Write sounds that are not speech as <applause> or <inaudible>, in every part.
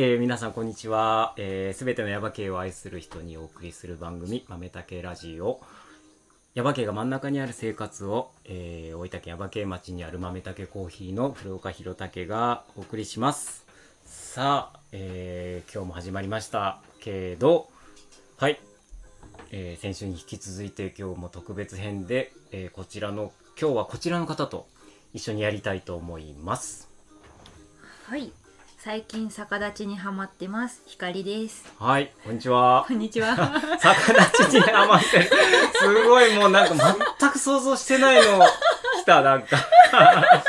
えー、皆さんこんにちは。えー、てのヤバ系を愛する人にお送りする番組、豆竹ラジオ。ヤバ系が真ん中にある生活を、えー、大分県ヤバ系町にある豆竹コーヒーの古岡弘武がお送りします。さあ、えー、今日も始まりましたけど、はい、えー、先週に引き続いて今日も特別編で、えー、こちらの、今日はこちらの方と一緒にやりたいと思います。はい。最近逆立ちにハマってます。ひかりです。はい、こんにちはこ。んにちは。<laughs> 逆立ちにハマってる。すごいもうなんか全く想像してないの来た、なんか。<laughs>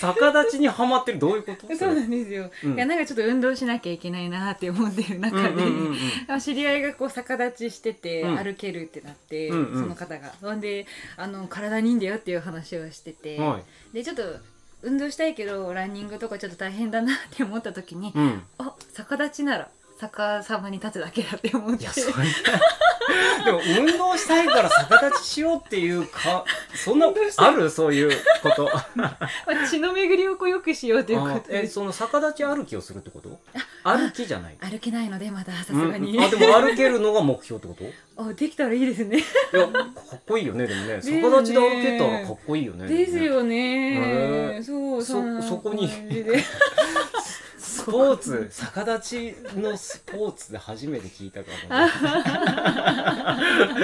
逆立ちにハマってるどういうこと？そうなんですよ、うんいやなんかちょっと運動しなきゃいけないなって思ってる中で、知り合いがこう逆立ちしてて、うん歩けるってなって、うんうんその方がほんであの体にいいんだよっていう話をしてて、はい。でちょっと運動したいけどランニングとかちょっと大変だなって思った時に、うん。あ逆立ちなら逆さまに立つだけだって思って。いや、それ、でも運動したいから逆立ちしようっていうか、そんな、ある？そういうこと。<laughs> まあ、血の巡りをこうよくしようということで。その逆立ち歩きをするってこと？歩きじゃない。歩けないのでまださすうん。がに、あ、でも歩けるのが目標ってこと？<laughs> あできたらいいですね。いや、かっこいいよね、でもね。逆立ちで歩けたらかっこいいよね。ですよね。そうそそこに <laughs> スポーツ、逆立ちのスポーツで初めて聞いたかも。<laughs>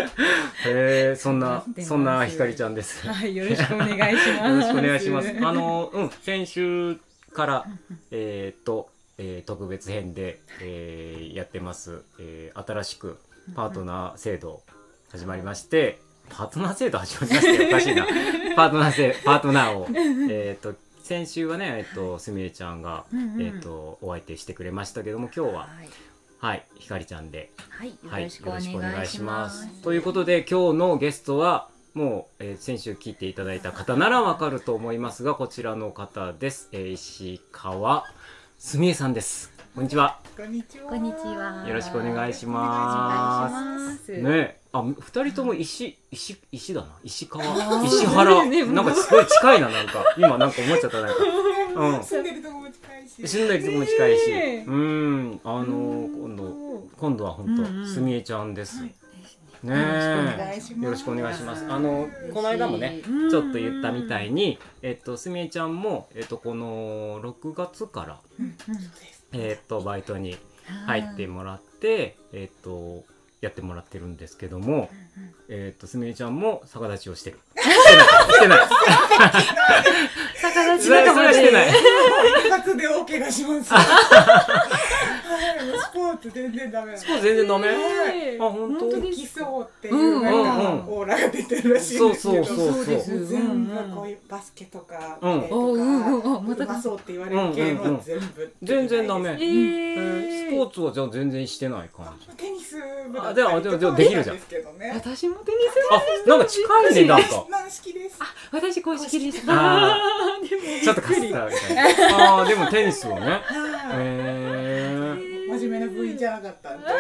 へえ、そんなそんなひかりちゃんです。よはいよろしくお願いしますろしくお願いします。あの、うん、先週から、えーっと、えー特別編で、えーやってます、えー新しくパートナー制度始まりまして、パートナー制度始まりまして、おかしいな。<laughs> パートナー制、パートナーを、えーっと、先週はね、えっと、すみれちゃんが、うんうんえっと、お相手してくれましたけども、今日は、はいはい、ひかりちゃんで、はいはい、よろしくお願いします,、ということで、今日のゲストは、もう、えー先週聞いていただいた方ならわかると思いますが、こちらの方です。えー石川すみえさんです。こんにちは。こんにちは。こんにちはよろしくお願いしお願ます。いしますねえ、あ、二人とも石、石、石だな。石川、ー。石原、ね。なんかすごい近いな、なんか。今なんか思っちゃった、なんか。うん。住んでるとこも近いし。住んでるとこも近いし、うん、あの今度今度は本当、すみえちゃんです。はい。ねよろしくおえ願いします。よろしくお願いします。あのこの間もね、うん。ちょっと言ったみたいに、えっとすみえちゃんもえっとこの6月からえっとバイトに入ってもらって、えっとやってもらってるんですけども、えっとすみえちゃんも逆立ちをしてる。してない。してない。逆立ちそれはしてない。一発で大怪我します。<laughs> スポーツ全然ダメなの。スポーツ全然ダメ？はいあ本当？本当ですできそうっていうなんうんうんかオーラが出てるらしいんですけど。そうそうそうですもう全部こういうバスケとかうんバレーおううんまたそうって言われる系のは全部全然ダメ。ええーースポーツはじゃあ全然してない感じ。テニス部だあったりとかでもでもできるじゃんですけどね。私もテニスあ、なんか近いね、なんか。軟式です。私公式でしたあー <laughs> でもちょっとかすったみたいな。ああー、でもテニスをね。はい。えー、真面目な部員じゃなかったんで。は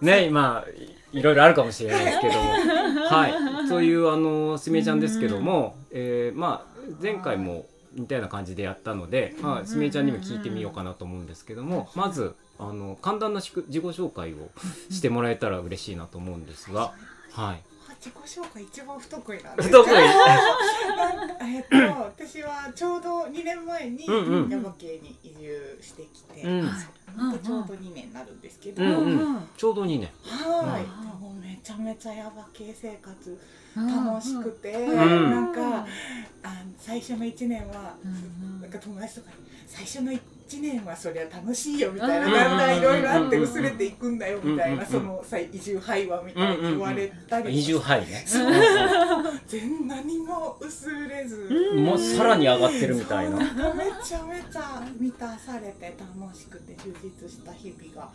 い。ね、今、いいろいろあるかもしれないですけども。<laughs> はい。という、あの、すみえちゃんですけども、えー、まあ、前回も似たような感じでやったので、まあ、すみえちゃんにも聞いてみようかなと思うんですけども、まず、あの、簡単な自己紹介をしてもらえたら嬉しいなと思うんですが、はい。自己紹介一番不得意なんです不得意。なんかえっと私はちょうど2年前に耶馬渓に移住してきて、うん。ちょうど2年になるんですけど、うんはい、うん。ちょうど2年。でもめちゃめちゃ耶馬渓生活楽しくて、ん。なんかあ最初の1年は、うんなんか友達とかに最初の1年はそりゃ楽しいよみたいな、うんだんだんいろいろあって薄れていくんだよみたいな、うんそのさ移住廃話みたいに言われたり移住範囲ね。全何も薄れず、うんもうさらに上がってるみたいな。めちゃめちゃ満たされて楽しくて充実した日々が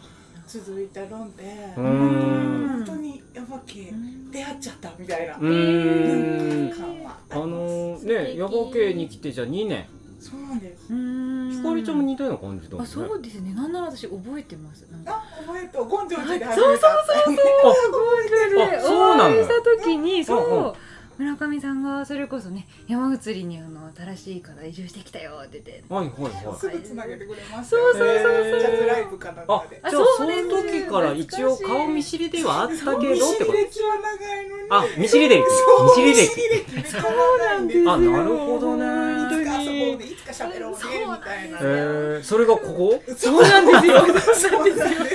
続いてるんで、本当にヤバ系出会っちゃったみたいなうーん。感はあのね、ヤバ系に来てじゃあ2年。そうなんです。うん。ひかりちゃんも似たような感じだもんあね。そうですね。なんなら私覚えてます。なんか。あ覚えと根性寺でそうそうそうそう。覚えてる。あそうなのお会いした時にそう、うん。う。ん村上さんがそれこそね山移りにあの新しいから移住してきたよって言って。はいはいはい。すぐつなげてくれました。そうそうそうそう。ジャズライブかなんあかで。じゃあそのあそうです。時から一応顔見知りではあったけどって見知ことり歴は長いのに。あ見知り歴。そう見知り歴。見知り歴めっちゃ長いんですよ。あなるほどねいつか遊ぼうでいつか喋ろうねみたいな。えー、それがここ？そうなんですよ。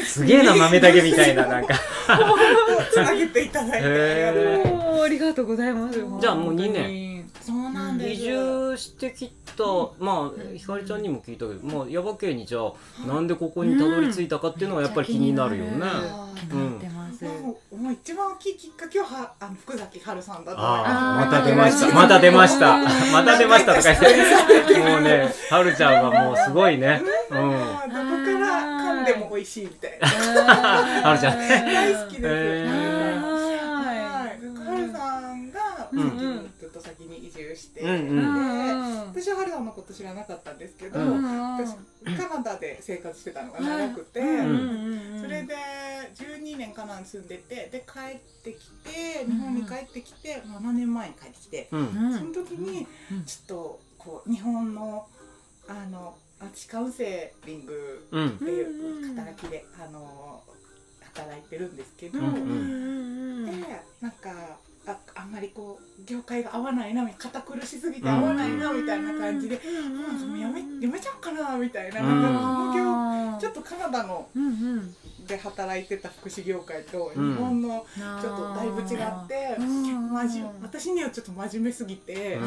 すすげえな豆だけみたいななんか。つなげていただいてありがとう。ございますおーありがとう。ございますじゃあもう。二年年そうなんです。移住してきたまあひかりちゃんにも聞いたけど、まあ、耶馬渓にじゃあなんでここにたどり着いたかっていうのはやっぱり気になるよね。あ気になってます、もうもう一番大きいきっかけははあの福崎春さんだとまた出ました。また出ました。また出ましたとか言って。もうねはるちゃんはもうすごいね。うん。どこから噛んでも美味しいみたいな。はるちゃん大好きです、へーんがうん。先にずっと先に移住して、うんうん。で私は春さんのこと知らなかったんですけど、うん私カナダで生活してたのが長くて、んそれで12年カナダに住んでてで帰ってきて日本に帰ってきて、7年前に帰ってきて、うん。その時にちょっとこう日本のあの私カウンセリングうん。っていう働きで、あの働いてるんですけど、うん。でなんかああんまりこう業界が合わないな堅苦しすぎて合わないなみたいな感じで、なん。うやめやめちゃおうかなみたいな,、うん。なんかちょっとカナダのうんうん。で働いてた福祉業界と日うん。本のちょっとだいぶ違って、私にはちょっと真面目すぎて、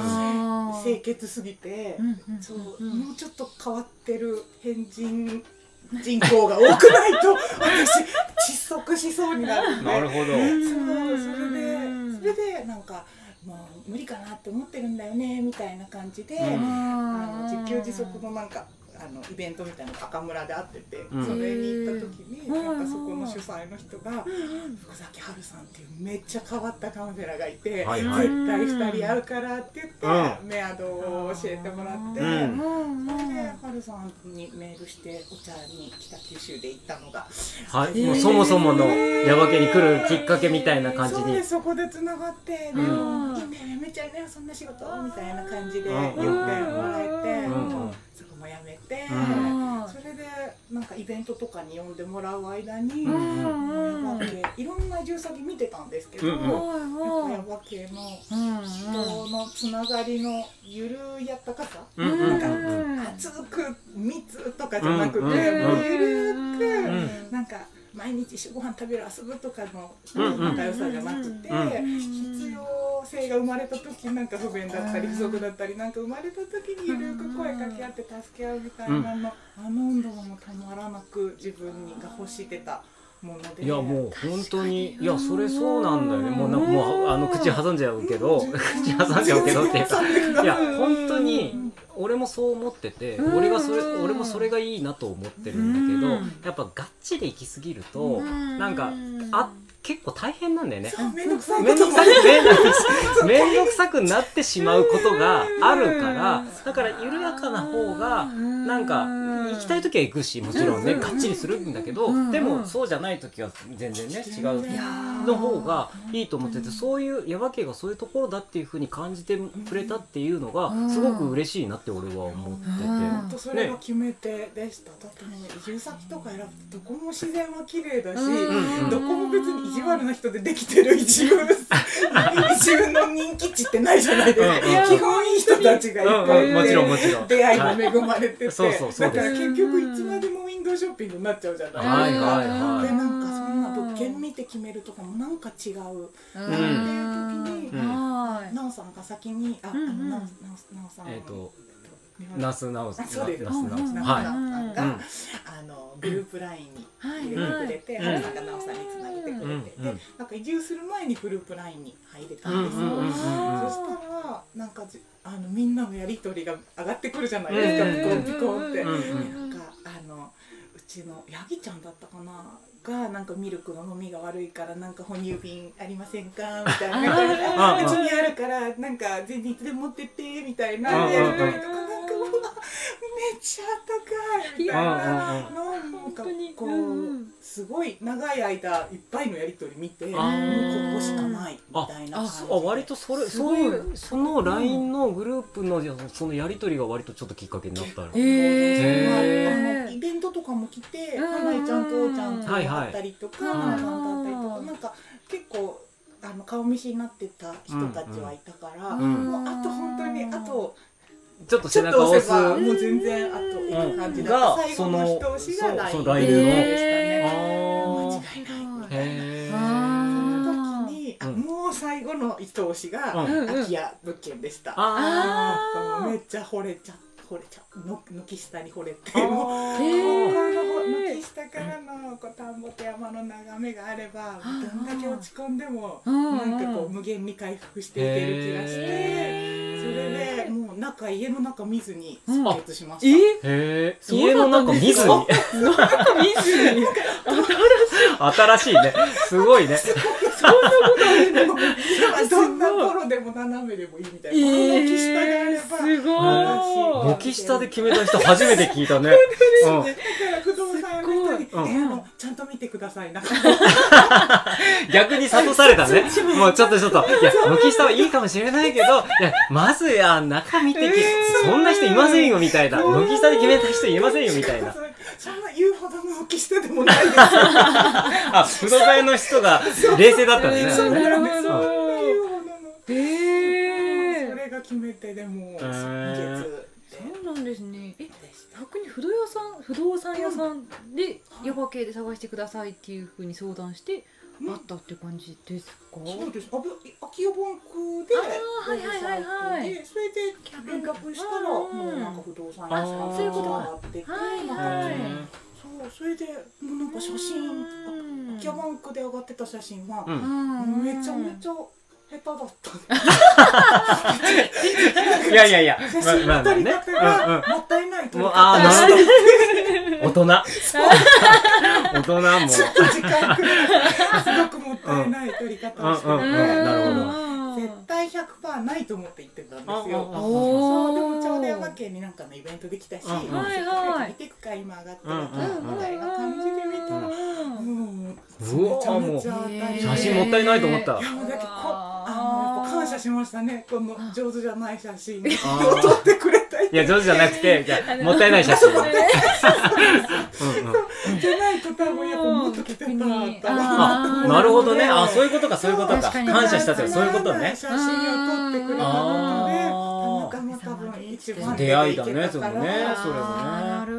清潔すぎて、うんうんそう、うん。もうちょっと変わってる変人人口が多くないと私窒息しそうになる <laughs> なるほど。そうそれでうんそれでなんかもう無理かなって思ってるんだよねみたいな感じで、うん。あの自給自足のなんかあのイベントみたいなの赤村で会ってて、うん。それに行った時に、うん。なんかそこの主催の人が、福崎春さんっていうめっちゃ変わったカウンセラーがいて、はいはい。絶対2人会うからって言って、うメアドを教えてもらって。うん。それで、はるさんにメールしてお茶に北九州で行ったのがはい。もうそもそもの耶馬渓に来るきっかけみたいな感じに。そうですそこでつながって「でうん。もいいんめちゃいなよそんな仕事」みたいな感じで言ってもらえて、うん。うん。そこもやめて、うん。それでなんかイベントとかに呼んでもらう間に、うん。もう耶馬渓いろんな移住先見てたんですけど、うんうん。やっぱ耶馬渓の人のつながりのゆるやったかさ、うんうん。なんかうん熱く密とかじゃなくて、うんもうゆるく、ん。なんか毎日一緒ご飯食べる遊ぶとかの仲良さじゃなくて、うん必要性が生まれた時なんか不便だったり不足だったりなんか生まれた時にゆるく声かけ合って助け合うみたいなの、あの運動もたまらなく自分が欲してたもので。いやもう本当にいやそれそうなんだよね。もうなもうあの口挟んじゃうけど <laughs> 口挟んじゃうけどっていうか。い。や本当に俺もそう思っててうん。俺がそれ俺もそれがいいなと思ってるんだけどうん。やっぱガッチで行き過ぎるとうん。なんかあ結構大変なんだよね。めんどくさい。めんどくさ <laughs> くめんどくさくなってしまうことがあるからだから緩やかな方がなんか行きたい時は行くしもちろんねうん。がっちりするんだけどうん。でもそうじゃない時は全然ね違う。の方がいいと思っててそういう耶馬渓がそういうところだっていうふうに感じてくれたっていうのがすごく嬉しいなって俺は思ってて。うん。本当それが決め手でした、だってもう移住先とか選ぶとどこも自然は綺麗だし、うん。うん。どこも別に意地悪な人でできてる移住移住の人気値ってないじゃないですか、うんうん。基本いい人たちがいっぱいいて、うんうん。もちろんもちろん。出会いも恵まれてて、そうそうそうです。だから結局いつまでもウィンドウショッピングになっちゃうじゃない。ですか、はいはいはい。でなんかそんな物件見て決めるとかもなんか違う、うん。っていう時に、うん。はいなおさんが先にあ、うんうん。あのなおなおなおさん。えっと日本那須直あそうです。那須直うんなはいなおさんが、うんあのグループラインにはい。入れてくれて、うん原さんがなおさんにつなげてくれて、うんでうんなんか移住する前にグループラインに入れたうんんですよ、うんそしたらなんかじあのみんなのやり取りが上がってくるじゃないですか、うんピコンピコンって、うんうんなんかあのうちのヤギちゃんだったかながなんかミルクの飲みが悪いからなんか哺乳瓶ありませんかみたいな。うちにあるからなんか全然いつでも持ってってみたいなうんやり取りとかなんかうわめっちゃあったかいみたいな。うんうんなんかか本当に。こうんうすごい長い間いっぱいのやり取り見てもうここしかないみたいな感じで。あ割とそれそういうその LINE のグループのそのやり取りが割とちょっときっかけになったのへー。イベントとかも来てうん花井ちゃんとおちゃんと会ったりとかうん花さんと会ったりとか。なんか結構あの顔見知りになってた人たちはいたから、うん。もうあと本当にあとちょっと背ちょっと中を押す。もう全然あといい感じだ。った、うん。最後の一押しがその LINE そうで LINE の間違いない。みたいなへそーの時に、あうんもう最後の一押しが、うん。空き家物件でした、めっちゃ惚れちゃ惚れちゃの軒下に惚れてー。もう軒下からのこう田んぼと山の眺めがあればどんだけ落ち込んでもうん。なんかこう無限に回復していける気がしてそれでもう中家の中見ずに出血しました、え？へえ家の中見ずに？見ずに？新しいね。すごいね。でもどんな頃でも斜めでもいいみたいな、この軒下があれば。すごい。軒下で決めた人初めて聞いたね、<laughs> うん。だから不動産屋の人にすごいえあのちゃんと見てください。中 <laughs> 逆に諭されたね。<laughs> もうちょっとちょっと、いや、軒下はいいかもしれないけど、いや、まずや、中見てき、そんな人いませんよ、みたいな。軒下で決めた人いませんよ、みたいな。そんな言うほどの軒下でもないですよ。あ、不動産屋の人が冷静だったんですそう。ね。なんですそんなう。ん言う。ほどのへえそれが決め手でもうへー。月そうなんですね。え逆に不動産不動産屋さんでヤバ系で探してくださいっていうふうに相談してうん。あったって感じですか、そうです。あぶ空き家バンクであーはいはいはいはい。でそれで連絡したらもうなんか不動産屋さんそういうことがあっててはいはい。そうそれでもうなんか写真あ空き家バンクで上がってた写真はめちゃめちゃ下手だった。<laughs> いやいやいや、写真の撮りね。もったいない撮うん。もう、り方あー、なるほど。<laughs> 大人。大人も。時間くらいすごくもったいない撮り方をしてて、うんうんうんなるほど絶対100%ないと思って言ってたんですよ。あああそうでもちょうど山県になんかのイベントできたし、はいはい見てくか今上がってるうんうんからみたいな感じで見たら、もううわめちゃめちゃ当たり写真もったいないと思った謝しましたね。この上手じゃない写真。を撮ってくれたいや、上手じゃなくて、じゃあもったいない写真。じゃないと多分やっぱもっと来てなるほどね。あ、そういうことか、そういうことか。感謝したってそういうことね。写真を撮ってくれたことでたまたま多分一番出会いだねそのねそれもね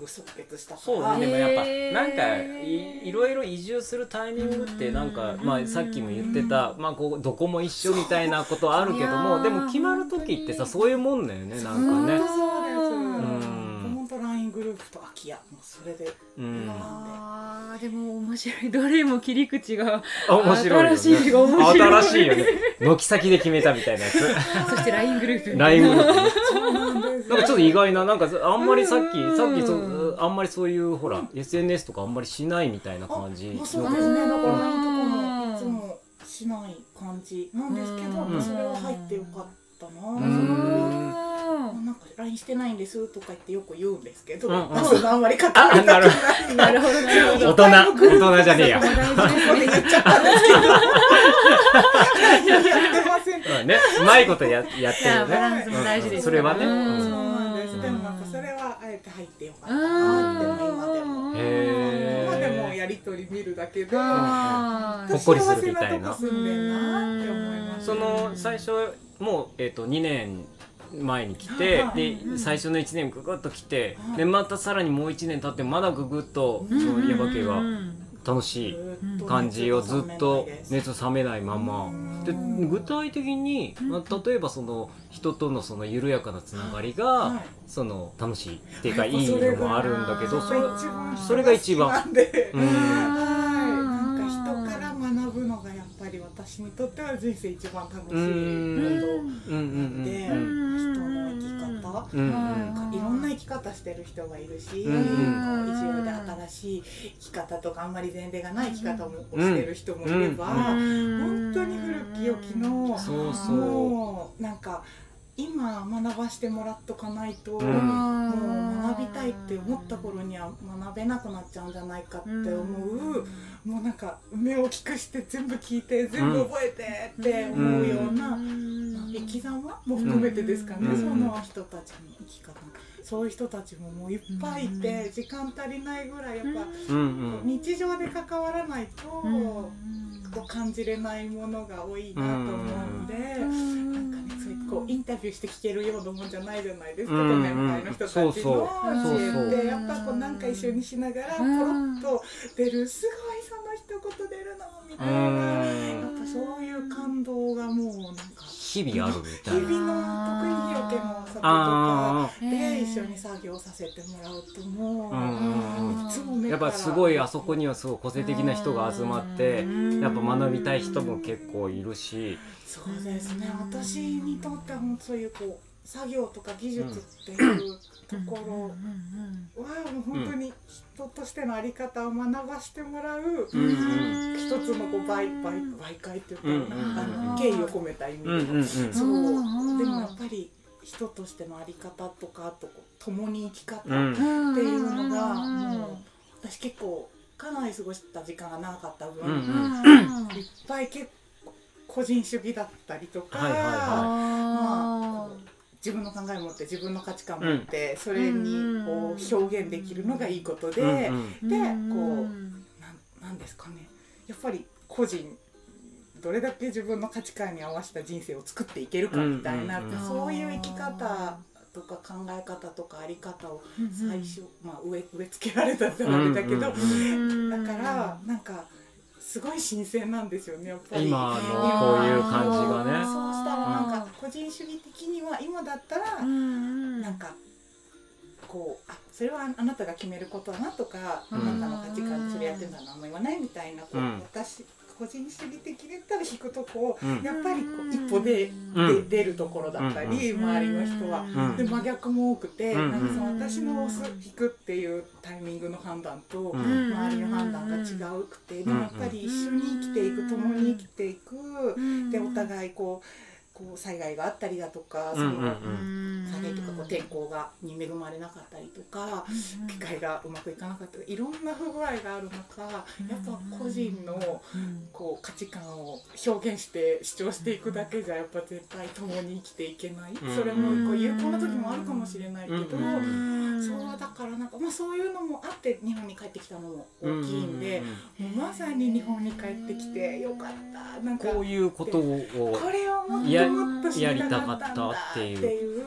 ぐ即決したから。そうね、でもやっぱなんかいいろいろ移住するタイミングってなんかまあさっきも言ってたまあこうどこも一緒みたいなことあるけどもでも決まる時ってさそういうもんだよねなんかね。そうですん。本当 LINE グループと空き家もうそれでうん、あーでも面白い。どれも切り口があ面白いよね。新しい面白い。新しいよね。軒先で決めたみたいなやつ。<laughs> そして LINE グループ。LINE グループなんかちょっと意外ななんかあんまりさっきうん。さっきそあんまりそういうほら SNS とかあんまりしないみたいなあ感じ。まあそうのですねだから LINE とかうんもいつもしない感じなんですけどうん。それは入ってよかったな。うなんか LINE してないんですとか言ってよく言うんですけど、うんうん。あんまり書かないなる。ほどなるほど。<laughs> 大人。大人じゃねえや。大事です。これ言っちゃったんですけど LINE やってませんうんね、うまいことややってるバランね。それはね。えて入ってよかったなっても今でも。へ今でもーやりとり見るだけでほっこりするみたいな。幸せなとこ住んでんなって。思いますその最初もうえっ、と2年前に来てはいで最初の1年ググッと来てでまたさらにもう1年経ってまだググッとそのヤバ系が楽しい感じをずっと熱冷めないまま。で具体的に、まあ、例えばその人とのその緩やかなつながりが、はい。その楽しいっていうかい。いのもあるんだけどそれそれが一番。うんはいなんか人から学ぶのがやっぱり私にとっては人生一番楽しいことうん。うん。うん。で、うん。人のうんいろんな生き方してる人がいるし、うんうん。こう移住で新しい生き方とかあんまり前例がない生き方もしてる人もいれば、本当に古き良きのそうそう。もうなんか今学ばしてもらっとかないと、うん。もう学び思った頃には学べなくなっちゃうんじゃないかって思う、もうなんか目を大きくして全部聞いて全部覚えてって思うような、生き様も含めてですかね、うん。その人たちの生き方。そういう人たちももういっぱいいて、時間足りないぐらいやっぱ、うん。うん日常で関わらないと、こう感じれないものが多いなと思うんで、なんかねこうインタビューして聞けるようなもんじゃないじゃないですか、うんご年配の人たちの知恵ってやっぱこうなんか一緒にしながらポロッと出るすごいその一言出るのみたいな、やっぱそういう感動がもうなんか日々あるみたいな。日々の特にひろけの里とか。あで一緒に作業させてもらうともう、うんいつもやっぱすごいあそこにはすごい個性的な人が集まってやっぱ学びたい人も結構いるし。そうですね。私にとってはもうそういうこう作業とか技術っていうところはもう本当に人としての在り方を学ばせてもらう一つのこう媒媒媒介っていうか、うんあの敬意を込めた意味で、そう。でもやっぱり人としての在り方とかあと共に生き方ってうんいうのがもう私結構かなり過ごした時間が長かった分、うんうん。いっぱい結構個人主義だったりとか、はいはいはい。まあ自分の考えを持って自分の価値観を持って、それにこう表現できるのがいいことで、うんでこうなんなんですかね。やっぱり個人どれだけ自分の価値観に合わせた人生を作っていけるかみたいな、そういう生き方とか考え方とかあり方を最初、まあ、植え植え付けられたってあれだけど、だからなんかすごい新鮮なんですよねやっぱり。今の今こういう感じがね。そうしたらなんか個人主義的には今だったらなんかこうあそれはあなたが決めることだなとか、うん。あなたの価値観でそれやってるのは何も言わないみたいなこう、うん。私個人主義的で言ったら引くとこを、うん。やっぱりこう一歩で,、うん。で出るところだったり、周りの人は。うん。で真逆も多くて、うん。なんかその私の押す引くっていうタイミングの判断と、うん。周りの判断が違うくて、でもやっぱり一緒に生きていく共に生きていく、でお互いこうこう災害があったりだとか、そのうんうんうん。災害とかこう天候がに恵まれなかったりとか、機械がうまくいかなかったりいろんな不具合がある中、やっぱ個人のこう価値観を表現して主張していくだけじゃやっぱ絶対共に生きていけない、んそれもこう有効な時もあるかもしれないけど、そうだからなんか、まあ、そういうのもあって日本に帰ってきたのも大きいんで、うんもうまさに日本に帰ってきてよかったなんかこういうことをこれをもっやともっと知りたかったんだやりたかったっってていう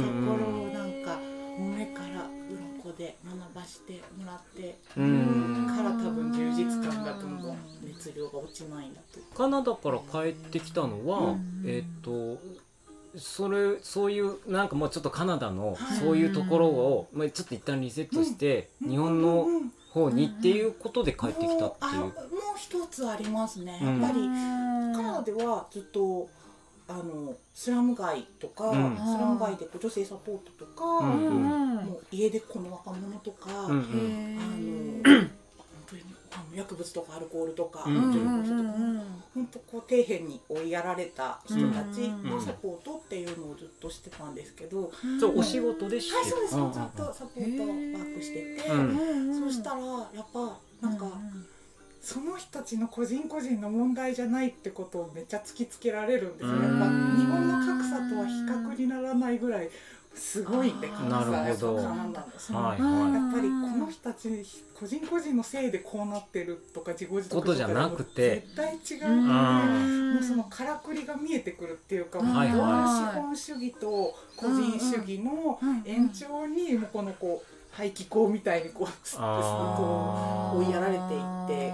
ところをなんか目から鱗で学ばしてもらってうん。から多分充実感がどんどん熱量が落ちないんだと。カナダから帰ってきたのは、うん。えっ、とそれそういうなんかもうちょっとカナダのはい。そういうところを、まあ、ちょっと一旦リセットして、日本の方にっていうことで帰ってきたっていう。あもう一つありますね。うん。やっぱりカナダではずっとあのスラム街とか、うん。スラム街でこう女性サポートとか、うんうん。もう家でこの若者とか、うんうん。あの本当にあの薬物とかアルコールとか、うん女の人とか、本当こう底辺に追いやられた人たちうんのサポートっていうのをずっとしてたんですけど、そうお仕事でして。はいそうです、んんずっとサポートワークしてて、うん。そうしたらやっぱなんか。その人たちの個人個人の問題じゃないってことをめっちゃ突きつけられるんですよ。やっぱ日本の格差とは比較にならないぐらいすごいんで格差なるほど。やっぱカナダのそのはい。やはっぱりこの人たち個人個人のせいでこうなってるとか自業自得ことじゃなくて。絶対違ううんのでもうそのからくりが見えてくるっていうかもうはい。はい資本主義と個人主義の延長にもうこのこう排気口みたいにこうスッとこう追いやられていって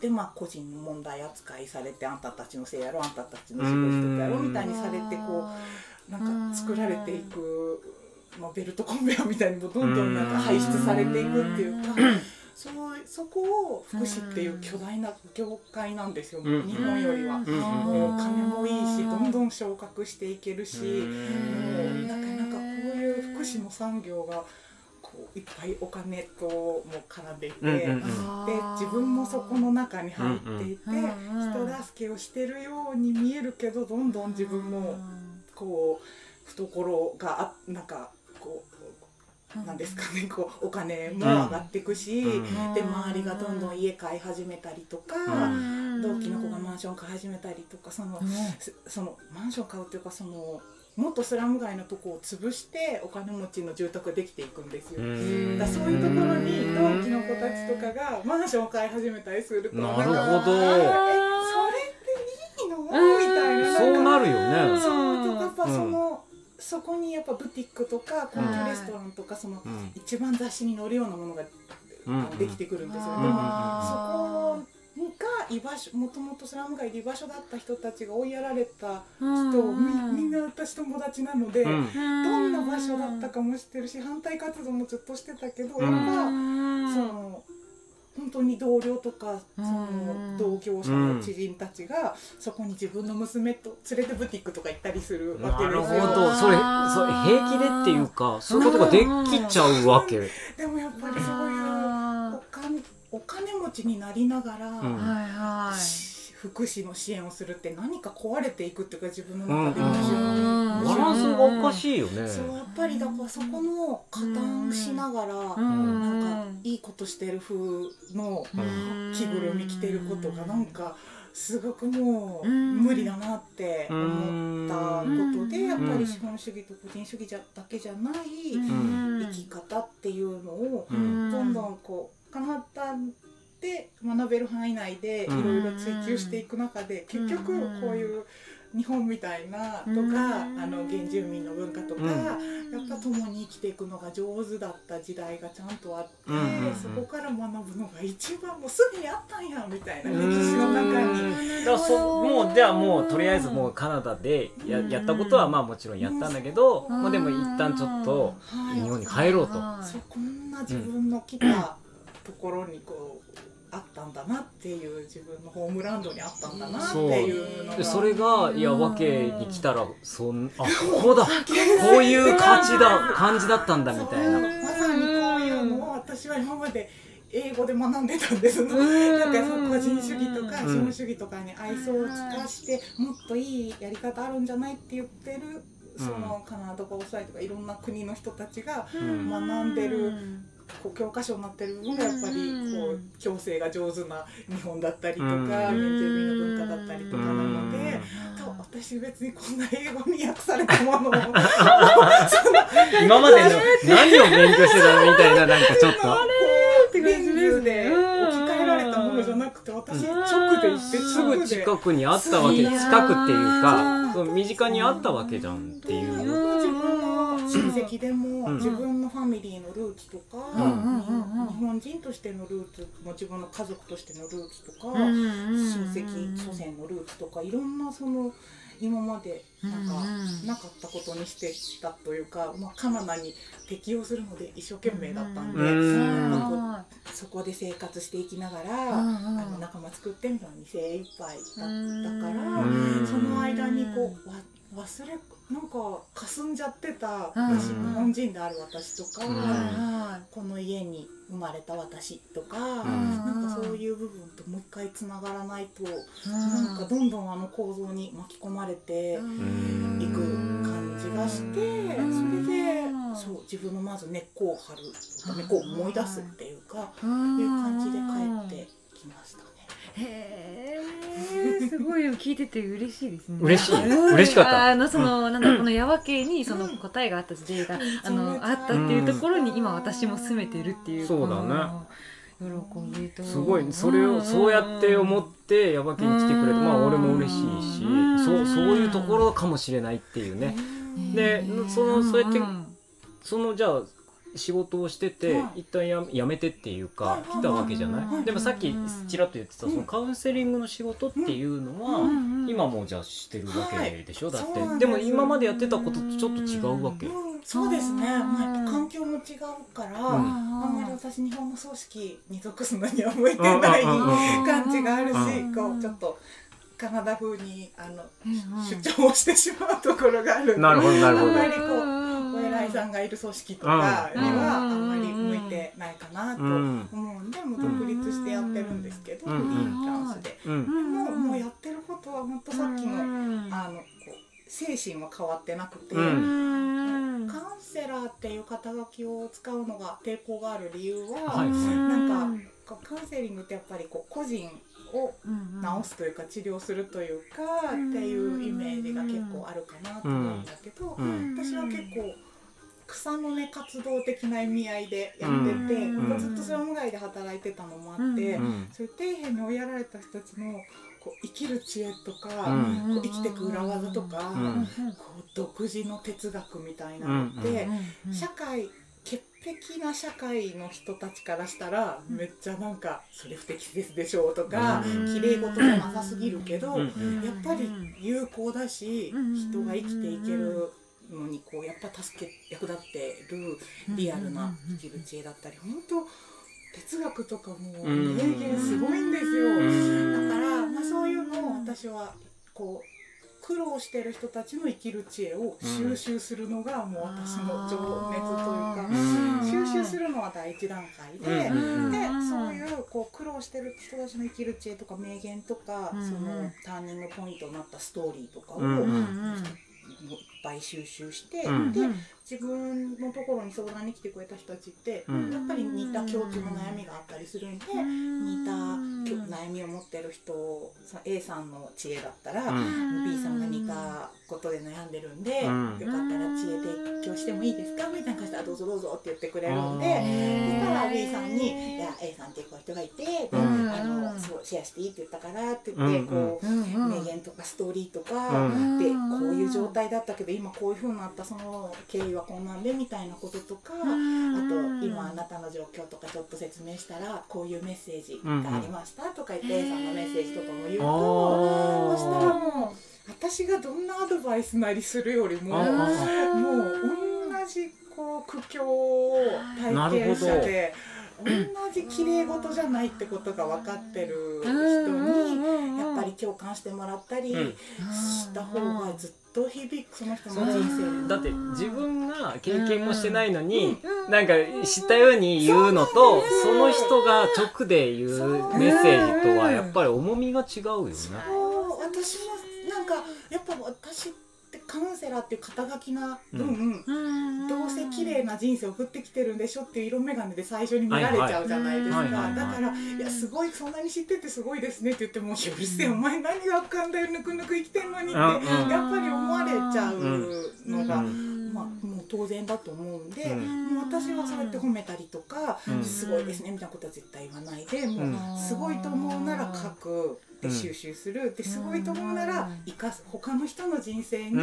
でまあ個人の問題扱いされてあんたたちのせいやろあんたたちの仕事やろみたいにされてこうなんか作られていく、まあ、ベルトコンベヤーみたいにもどんどんなんか排出されていくっていうか。そうそこを福祉っていう巨大な業界なんですよ、うん。日本よりは。もう金もいいしどんどん昇格していけるし、うん。もうなんかなんかこういう福祉の産業がこういっぱいお金とも絡んでいて、うんうんうん。で自分もそこの中に入っていて、うんうん。人助けをしてるように見えるけどどんどん自分もこう懐があなんかこうなんですかねこうお金も上がっていくし、うんで周りがどんどん家買い始めたりとか、うん同期の子がマンション買い始めたりとかその、すそのマンション買うっていうかそのもっとスラム街のとこを潰してお金持ちの住宅ができていくんですよ。うん。だそういうところに同期の子たちとかがマンションを買い始めたりするとなるほど。えそれっていいの？みたいな。そうなるよね。そうやっぱうん。その、そこにやっぱブティックとか高級レストランとかそのうん。一番雑誌に載るようなものがうん。できてくるんですよ。うん。でもあそこが居場所もともとスラム街で居場所だった人たちが追いやられたー人をみうん。みんな私友達なので、うん。どんな場所だったかも知ってるし反対活動もずっとしてたけど、うん。やっぱ、うんその本当に同僚とかそうん。の同業者の知人たちがそこに自分の娘と連れてブティックとか行ったりするわけなるほですよ。ど。それそれ平気でっていうかそういうことができちゃうわけ。でもやっぱりそういうお金持ちになりながら、うん。ーはいはい。し福祉の支援をするって何か壊れていくっていうか自分の中でうん矛盾うん。バランスがおかしいよね。そうやっぱりだからそこの加担しながら、うん。なんかいいことしてる風のうん着ぐるみ着てることがなんかすごくもううん無理だなって思ったことでやっぱり資本主義と個人主義じゃだけじゃないうん。生き方っていうのをうん。どんどんこう簡単で学べる範囲内でいろいろ追求していく中で結局こういう日本みたいなとかうん。あの原住民の文化とかうん。やっぱ共に生きていくのが上手だった時代がちゃんとあってそこから学ぶのが一番もうすぐにあったんやみたいな歴史の中に。だからそもうじゃあもうとりあえずもうカナダでやうん。やったことはまあもちろんやったんだけど、うん。まあ、でも一旦ちょっとはい。日本に帰ろうと。そうこんな自分の来たところにこうあったんだなっていう自分のホームランドにあったんだなっていうのがでそれがいやわけに来たらそんあ <laughs> ここだ。こういう感じだ感じだったんだみたいな。まさにこういうのを私は今まで英語で学んでたんですのうん。だか個人主義とかうん。資本主義とかに愛想を尽かしてもっといいやり方あるんじゃないって言ってるそのカナダとかオーストラリアとかいろんな国の人たちがん。学んでるこう教科書になってる部分がやっぱりこう共生が上手な日本だったりとかうん。原住民の文化だったりとかなので。と私別にこんな英語に訳されたものを今までの何を勉強してたのみたいななんかちょっと。レンズで置き換えられたものじゃなくて私直で行ってすぐ近くにあったわけ近くっていうかそう身近にあったわけじゃんっていう。自分の親戚でも、うん。自分のファミリーのルーツとか、日本人としてのルーツも自分の家族としてのルーツとか、親親戚祖先のルーツとかいろんなその今までなんかうんなかったことにしてたというか、まあ、カナダに適応するので一生懸命だったんで、うん。そこで生活していきながら、あの仲間作ってみるのに精一杯だったから、うん。その間にこうわ忘れなんか霞んじゃってたうん。私日本人である私とか、うん。この家に生まれた私とか、ん。なんかそういう部分ともう一回つながらないと、なんかどんどんあの構造に巻き込まれてん。いく感じがして、ん。それでそう自分のまず根っこを張る根っこを思い出すっていうか、いいう感じで帰ってきました。ね。へえすごい聞いてて嬉しいですね。嬉しい。うん。嬉しかった。あのそのなんだこのヤワ系にその答えがあった時代があのあったっていうところに今私も住めてるっていうそうだね喜びと。すごいそれをそうやって思ってヤバ家に来てくれてまあ俺も嬉しいしうん。そうそういうところかもしれないっていうね。でそのそうやってそのじゃあ仕事をしてて、はい。一旦ややめてっていうか、はい。来たわけじゃない、はい。でもさっきちらっと言ってたそのカウンセリングの仕事っていうのは、今もうじゃあしてるわけでしょ、だって。でです。も今までやってたこととちょっと違うわけ、うん、そうですね、まあ、やっぱ環境も違うから、うん。あんまり私日本の組織に属すのには向いてないうんうんうんうん感じがあるし、うんこうちょっとカナダ風にあの、うん主張をしてしまうところがあるなるほどなるほどあんまりこうお偉いさんがいる組織とかにはあうん。んまり向いてないかなと思うんで、もう独立してやってるんですけど、うん。フランスで。うん。でももうやってることは本当さっきのあのこう精神は変わってなくて、うん。カウンセラーっていう肩書きを使うのが抵抗がある理由は、はい。なんかカウンセリングってやっぱりこう個人を治すすというか治療するというかっていうイメージが結構あるかなと思うんだけど、うん。私は結構草の根活動的な意味合いでやってて、うん。ずっとスラム街で働いてたのもあって、うん。そういう底辺に追いやられた人たちのこう生きる知恵とか、うん。こう生きてく裏技とか、うん。こう独自の哲学みたいなのって、うん。社会潔癖な社会の人たちからしたらめっちゃなんかそれ不適切でしょうとかうん。綺麗事じゃなさすぎるけど、うん。やっぱり有効だしうん。人が生きていけるのにこうやっぱ助け役立ってるリアルな生きる知恵だったり本当哲学とかもうん。名言すごいんですよ。うん。だから、まあ、そういうのを私はこう苦労してる人たちの生きる知恵を収集するのがもう私の情熱というか、うん。収集するのは第一段階で。うん。でそういうこう苦労してる人たちの生きる知恵とか名言とか、うん。そのターニングポイントになったストーリーとかを、いっぱい収集して、うん。で自分のところに相談に来てくれた人たちって、うん。やっぱり似た共通の悩みがあったりするんで、似たきょ悩みを持ってる人その A さんの知恵だったら、うん。B さんが似たことで悩んでるんで、うん。よかったら知恵提供してもいいですかみたいな感じであどうぞどうぞって言ってくれるんで。そしたら B さんに「いや A さんってこういう人がいて、でうん。あのシェアしていいって言ったから」って言って、うんこう、名名言とかストーリーとか、うん。でこういう状態だったけど今こういう風になったその経緯はこんなんでみたいなこととか、あと今あなたの状況とかちょっと説明したらこういうメッセージがありましたとか言って、A さんのメッセージとかも言うと、そしたらもう私がどんなアドバイスなりするよりも。あもう同じこう苦境を体験者で同じ綺麗事じゃないってことが分かってる人にやっぱり共感してもらったりうん。した方がずっと響くその人そのの人生。にだって自分が経験もしてないのに、うん。なんか知ったように言うのとその人が直で言うメッセージとはやっぱり重みが違うよね。そう。私もなんかやっぱ私ってカウンセラーっていう肩書きな分、どうせ綺麗な人生を送ってきてるんでしょっていう色眼鏡で最初に見られちゃうじゃないですか、だから「いやすごいそんなに知っててすごいですね」って言っても「いやうるせえお前何がわかんだよぬくぬく生きてんのに」ってうんうんやっぱり思われちゃう。のが、うん。まあ、もう当然だと思うんで、うん。もう私はそうやって褒めたりとか「うんすごいですね」みたいなことは絶対言わないでもう、うんすごいと思うなら書くで収集する。ですごいと思うなら生かす他の人の人生に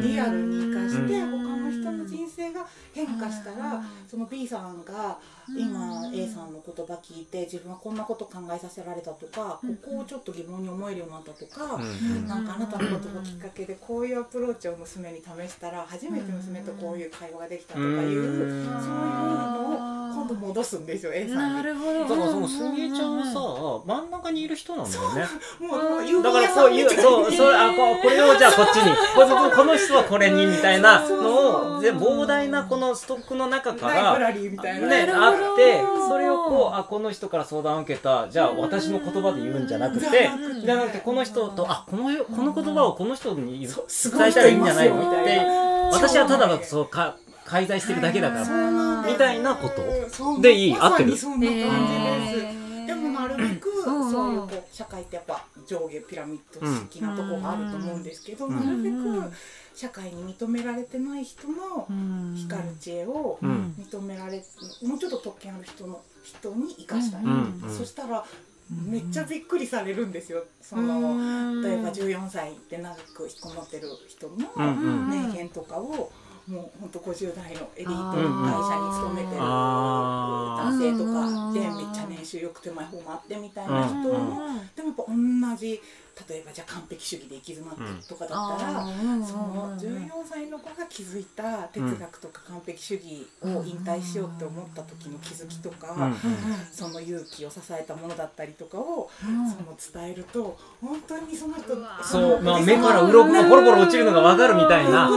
リアルに生かしてう他の人の人生が変化したらその B さんが今 A さんの言葉聞いて自分はこんなこと考えさせられたとかここをちょっと疑問に思えるようになったとか。うん。なんかあなたの言葉きっかけでこういうアプローチを娘に試したら初めて娘とこういう会話ができたとかいうそういうのを今度戻すんですよ A さんに。なるほど。だからそのすみえちゃんはさ真ん中にいる人なんだよね。もうもう有だから名屋こういうそうそれあここれをじゃあこっちに。これこの人はこれにみたいな。のをで膨大なこのストックの中から。ね、あってそれをこうあこの人から相談を受けたじゃあ私の言葉で言うんじゃなくてじゃなくてじゃなくてこの人とあこのこの言葉をこの人に伝えたらいいんじゃないのったていな私はただそうか介在してるだけだからみたいなこと？そうでいい合ってる？にそんな感じです。えー。でもなるべくうんそういうこう社会ってやっぱ上下ピラミッド式なとこがあると思うんですけど、うんなるべうんく社会に認められてない人のうん。光る知恵をうん認められもうちょっと特権ある人の人に生かしたい、うん。うん。そしたらめっちゃびっくりされるんですよ。その例えば14歳で長く引きこもってる人のうんうん。名言とかをもうほんと50代のエリートあ会ー社に勤めてるあ男性とうんかでめっちゃ年収よくてマイホームあってみたいな人。もでもやっぱ同じ例えばじゃあ完璧主義で行き詰まってるとかだったら。その14歳の子が気づいた哲学とか完璧主義を引退しようって思った時の気づきとか、うんその勇気を支えたものだったりとかを、その伝えると本当にその人そう。まあで目から鱗がポロポロ落ちるのが分かるみたいな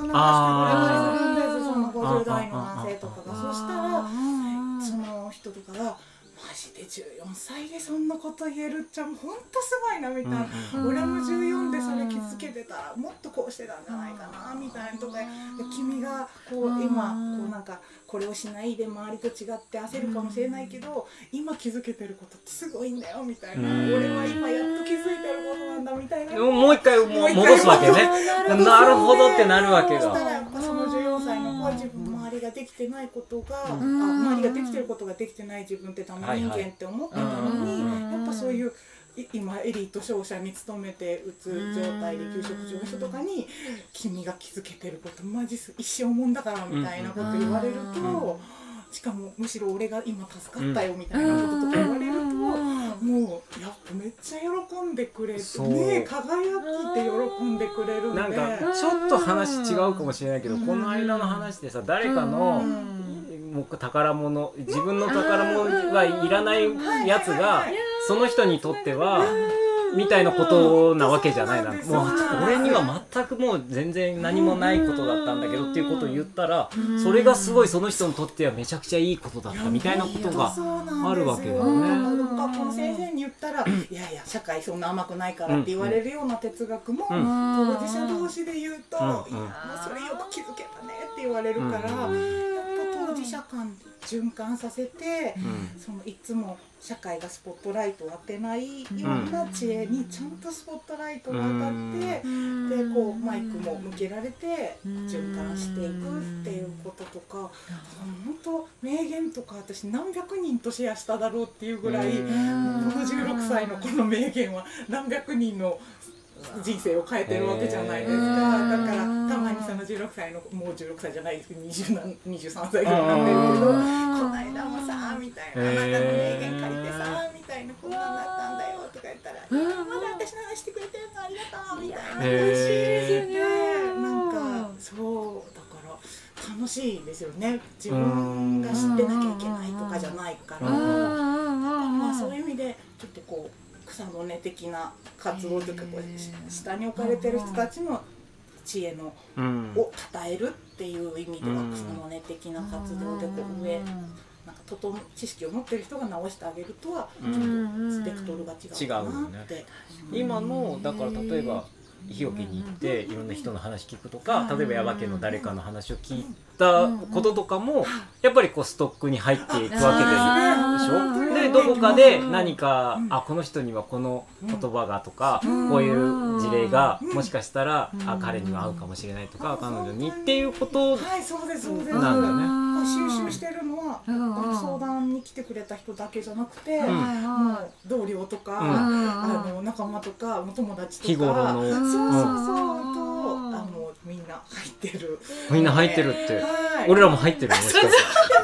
を流してくれたりするんですその50代の男性とかが。そしたらその人とかが「マジで14歳でそんなこと言えるっちゃほんとすごいなみたいな、うん俺も14でそれ気づけてたらもっとこうしてたんじゃないかなみたいなとかで。君がこううん今こうなんかこれをしないで周りと違って焦るかもしれないけど今気づけてることってすごいんだよみたいな。うん。俺は今やっと気づいてることなんだみたいな。もう一回戻すわけね。なるほど。ってなるわけそしたがらやっぱその14歳の子は自分周りができてないことが、あん。周りができてることができてない自分ってダメ人間って思ってたのに、うん。やっぱそういうい今エリート商社に勤めてうつ状態で休職中の人とかに「君が気づけてることマジす一生もんだから」みたいなこと言われると、しかもむしろ俺が今助かったよみたいなこととか言われると。もうやっぱめっちゃ喜んでくれてね輝きって喜んでくれるんで。なんかちょっと話違うかもしれないけどこの間の話でさ誰かのもう宝物自分の宝物はいらないやつがその人にとってはみたいなことなわけじゃないな。もう俺には全くもう全然何もないことだったんだけどっていうことを言ったらそれがすごいその人にとってはめちゃくちゃいいことだったみたいなことがあるわけだよね。ね。学校の先生に言ったら、いやいや社会そんな甘くないからって言われるような哲学も、うん。当事者同士で言うと、うん。いやもうそれよく気づけたねって言われるから、当事者間循環させて、うん。そのいつも社会がスポットライトを当てないような知恵にちゃんとスポットライトが当たって。でこうマイクも向けられて循環していくっていうこととか本当名言とか私何百人とシェアしただろうっていうぐらいこの16歳のこの名言は何百人の人生を変えてるわけじゃないですか。だからたまにその16歳のもう16歳じゃないですけど20何23歳ぐらいになってるけどこの間もさみたいな「あなたの名言借りてさ」みたいな「こんなんだったんだよ」とか言ったら「いやまだ私の話してくれてるのありがとう」みたいなへでなんかそうだから楽しいですよね。自分が知ってなきゃいけないとかじゃないから。まあ、そういう意味でちょっとこう草の根的な活動というかこうし下に置かれてる人たちの知恵のうん。を称えるっていう意味ではうん草の根的な活動でこう上なんか整知識を持ってる人が直してあげるとはちょっとスペクトルが違うかなって。今のだから例えば日置に行っていろんな人の話聞くとか例えば耶馬家の誰かの話を聞いたこととかもやっぱりこうストックに入っていくわけでしょ？でどこかで何かあこの人にはこの言葉がとかこういう事例がもしかしたらあ彼には合うかもしれないとか彼女にっていうことはい、そうですそうです。なんだよね収集してるのは、に来てくれた人だけじゃなくて、んもう同僚とか、うんあの仲間とか、お友達とか、日頃のそうそうそう、うんとあのみんな入ってる。みんな入ってるってはい。俺らも入ってる <laughs> もしかしてで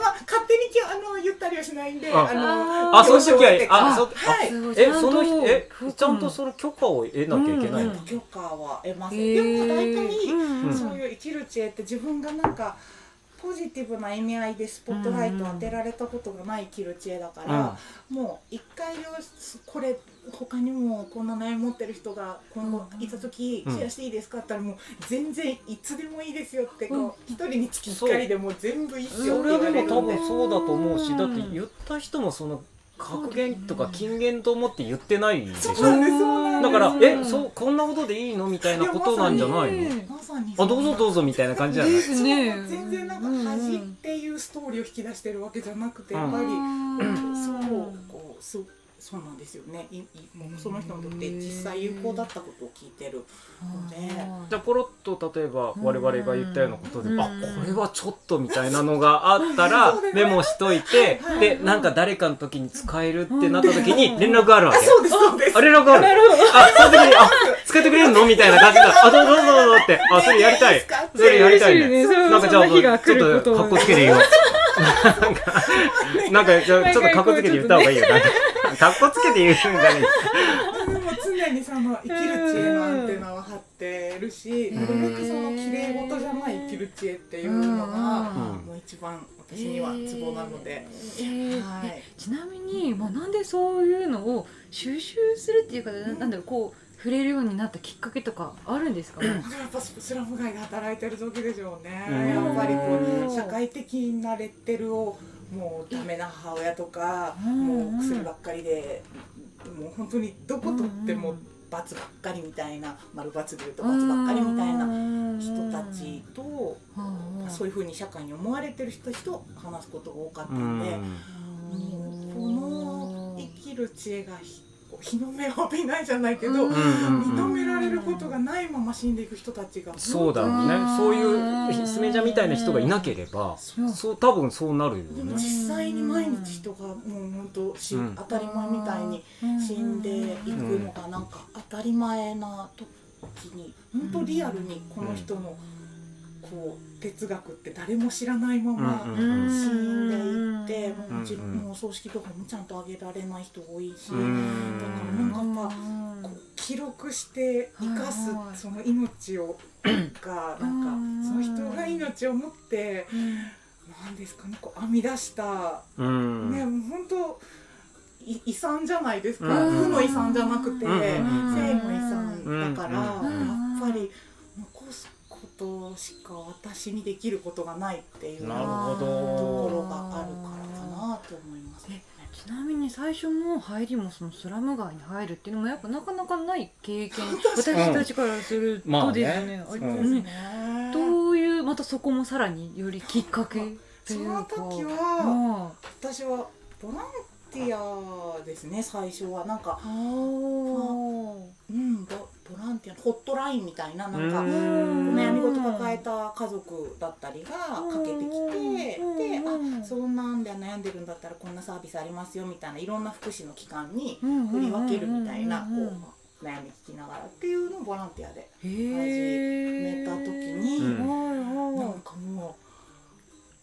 まあ勝手にきあの言ったりはしないんで、ああのあそういう時はああそうはい。えその人えちゃんとその許可を得なきゃいけないのうん許可は得ません。へーでも大体、うんそういう生きる知恵って自分がなんかポジティブな意味合いでスポットライトを当てられたことがない生きる知恵だから、もう一回これ他にもこんな悩み持ってる人が今後いた時うんシェアしていいですかって言ったらもう全然いつでもいいですよってうん。こう一人につき一回でもう全部いいっすよってそ言われる。んでれでも多分そうだと思うしうんだって言った人もその格言とか金言と思って言ってないでしょ？だからうんえそうこんなことでいいの？みたいなことなんじゃないの？あどうぞどうぞみたいな感じじゃない？ですね。全然なんか恥っていうストーリーを引き出してるわけじゃなくてやっぱり、うん。そうこうそうそうなんですよね。いいもうその人にとって実際有効だったことを聞いてるので。じゃあポロッと例えば我々が言ったようなことで、うん。あこれはちょっとみたいなのがあったら <laughs> メモしといてはいでなんか誰かの時に使えるってなった時に連絡があるわけ、そうですそうです。あ連絡ある。あその時にあ使ってくれるの？みたいな感じだ。あどうぞどうぞって。あそれやりたい。それやりたいね。なんかじゃあちょっとかっこつけて言おう <laughs> なんかちょっとかっこつけて言った方がいいよ。かかっこつけて言うんじゃない。でも常にその生きる知恵のアンテナは張ってるしなるべくその綺麗事じゃない生きる知恵っていうのがうん。もう一番私にはツボなので、ちなみに、まあ、なんでそういうのを収集するっていうかななんだろうこう触れるようになったきっかけとかあるんですか？ねやっぱスラム街で働いてる時でしょうね、うん。やっぱりこう社会的なレッテルをもうダメな母親とか、うん。もう薬ばっかりでもう本当にどこ取ってもうん。罰ばっかりみたいな丸罰で言うと罰ばっかりみたいな人たちと、そういうふうに社会に思われてる人たちと話すことが多かったんで。この生きる知恵がひこう日の目を浴びないじゃないけど、うん認められることがないまま死んでいく人たちがそうだろうね。うん。そういうスメジャーみたいな人がいなければそう。そう多分そうなるよでもね実際に毎日人がもう本当し、うん。当たり前みたいに死んでいくのがなんか当たり前な時に本当リアルにこの人のこう哲学って誰も知らないままうん死んでいってもうもちろんうんうん。もう葬式とかもちゃんとあげられない人多いし。うん。だからなんかやっぱこう記録して生かすその命をがなんかその人が命を持ってなんですかねこう編み出したうん。ねもう本当い遺産じゃないですか。うん。負の遺産じゃなくてうん。生の遺産だからやうんっぱり残すことしか私にできることがないっていうなるほど。ところがあるからかなと思いますね。ちなみに最初の入りもそのスラム街に入るっていうのもやっぱなかなかない経験。<laughs> 私たちからするまあねとですね,うん。そうですねね。どういうまたそこもさらによりきっかけというか。その時は私はボランティアですね最初は。なんかあー。うんボボランティアホットラインみたいななんかうん。悩み事抱えた家族だったりがかけてきてうんでうん。あそんなんで悩んでるんだったらこんなサービスありますよみたいないろんな福祉の機関にうん振り分けるみたいなこう悩み聞きながらっていうのをボランティアで始めた時にうん。なんかも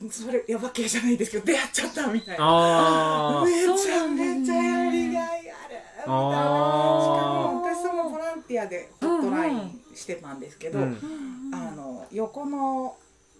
うそれヤバ系じゃないですけど出会っちゃったみたいな。あめちゃめちゃやりがいあるみたいなンティアでホットラインしてたんですけど、うん。あの横の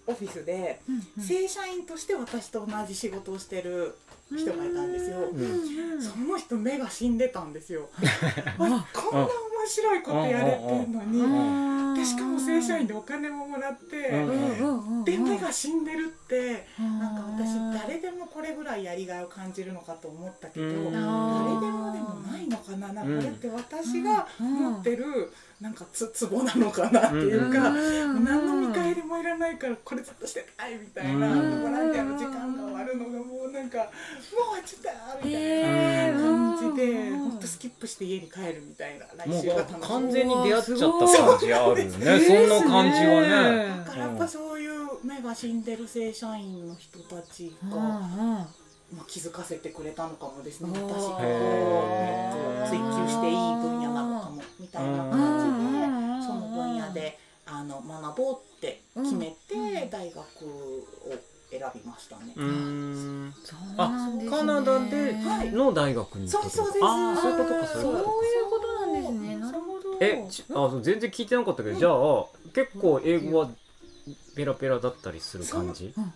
オフィスで正社員として私と同じ仕事をしてる人がいたんですよ。ん。その人目が死んでたんですよ。<laughs> あこんな面白いことやれてんのに。でしかも正社員でお金ももらって。うん。で目が死んでるってなんか私誰誰でもこれぐらいやりがいを感じるのかと思ったけど、うん。誰でもでもないのかななんかこれって私が持ってるなんかつツボなのかなっていうか、何の見返りもいらないからこれずっとしてたいみたいな、うん。ボランティアの時間が終わるのがもうなんかもう終わっちゃったみたいな感じでうんほんとスキップして家に帰るみたいなも来週が楽しみ。完全に出会っちゃった感じあるよね。そんな感じはね。だからやっぱそういう目が死んでる正社員の人たちが、まあ、気づかせてくれたのかもですね私が。こう追求していい分野なのかもみたいな感じでその分野であの学ぼうって決めて大学を選びましたね。うん。そうあなんですね。カナダではい。の大学に行ったそうそうです。あーそういうことかそそうういうことか。いうことなんですね。なるほど。えちあそう全然聞いてなかったけどじゃあ結構英語はペラペラだったりする感じ？うんうん。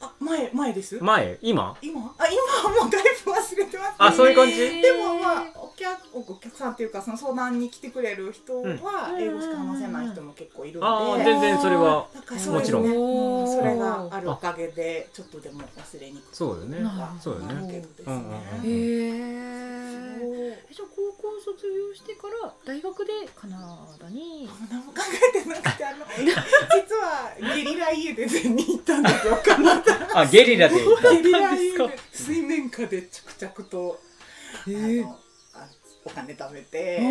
あ前前です？前？今？今？あ今はもうだいぶ忘れてます。あそういう感じ？でもまあお客お客さんっていうかその相談に来てくれる人はうん。英語しか話せない人も結構いるあので、あ全然それはもちろん。ですねそれがあるおかげでちょっとでも忘れにくくそうよね。そうよね。ですね。うんうんうん。へえじゃあ高校卒業してから大学でカナダに？何も考えてなくてあの <laughs> 実はゲリラ家で全に行ったんですよカナダ。あゲリラで行ったゲリラ家で水面下で着々とあのあお金貯めてそ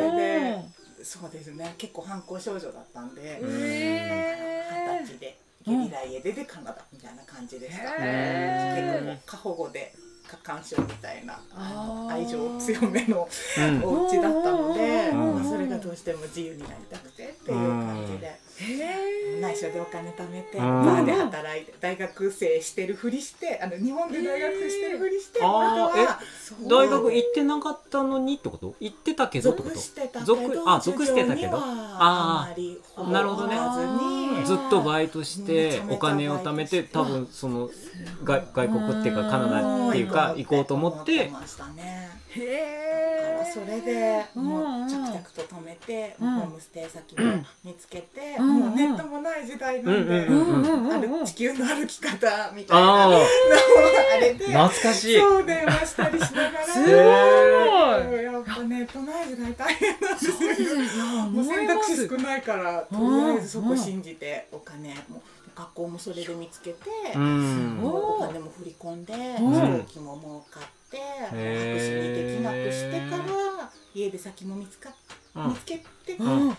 れでそうですね。結構反抗少女だったんで二十歳でゲリラ家出でカナダみたいな感じでした、へー。結構過保護で過干渉みたいな愛情強めのうん。お家だったので、うん。まあ、それがどうしても自由になりたくてっていう感じで、へ内緒でお金貯めて、うん。バーで働いて大学生してるふりしてあの日本で大学生してるふりして、へー。あーあとは大学行ってなかったのにってこと？行ってたけどってこと？属してたけ属どあ属してたけど？あー。あなるほどねずっとバイトしめて。お金を貯めて多分その外外国っていうかカナダっていうかん行こうと思って。へだからそれでもう着々と貯めて、うん。ホームステイ先も見つけて、もうネットもない時代なんで、地球の歩き方みたいなあのをあれであ懐かしい。そう電話したりしながらすごい。やっぱネットない時代大変なんですよ。もう選択肢少ないからとりあえずそこ信じてお金も学校もそれで見つけて、うん。お金も振り込んで飛ん。行機も儲かってにできなくしてから家で先も見つかうん。見つけてかうんら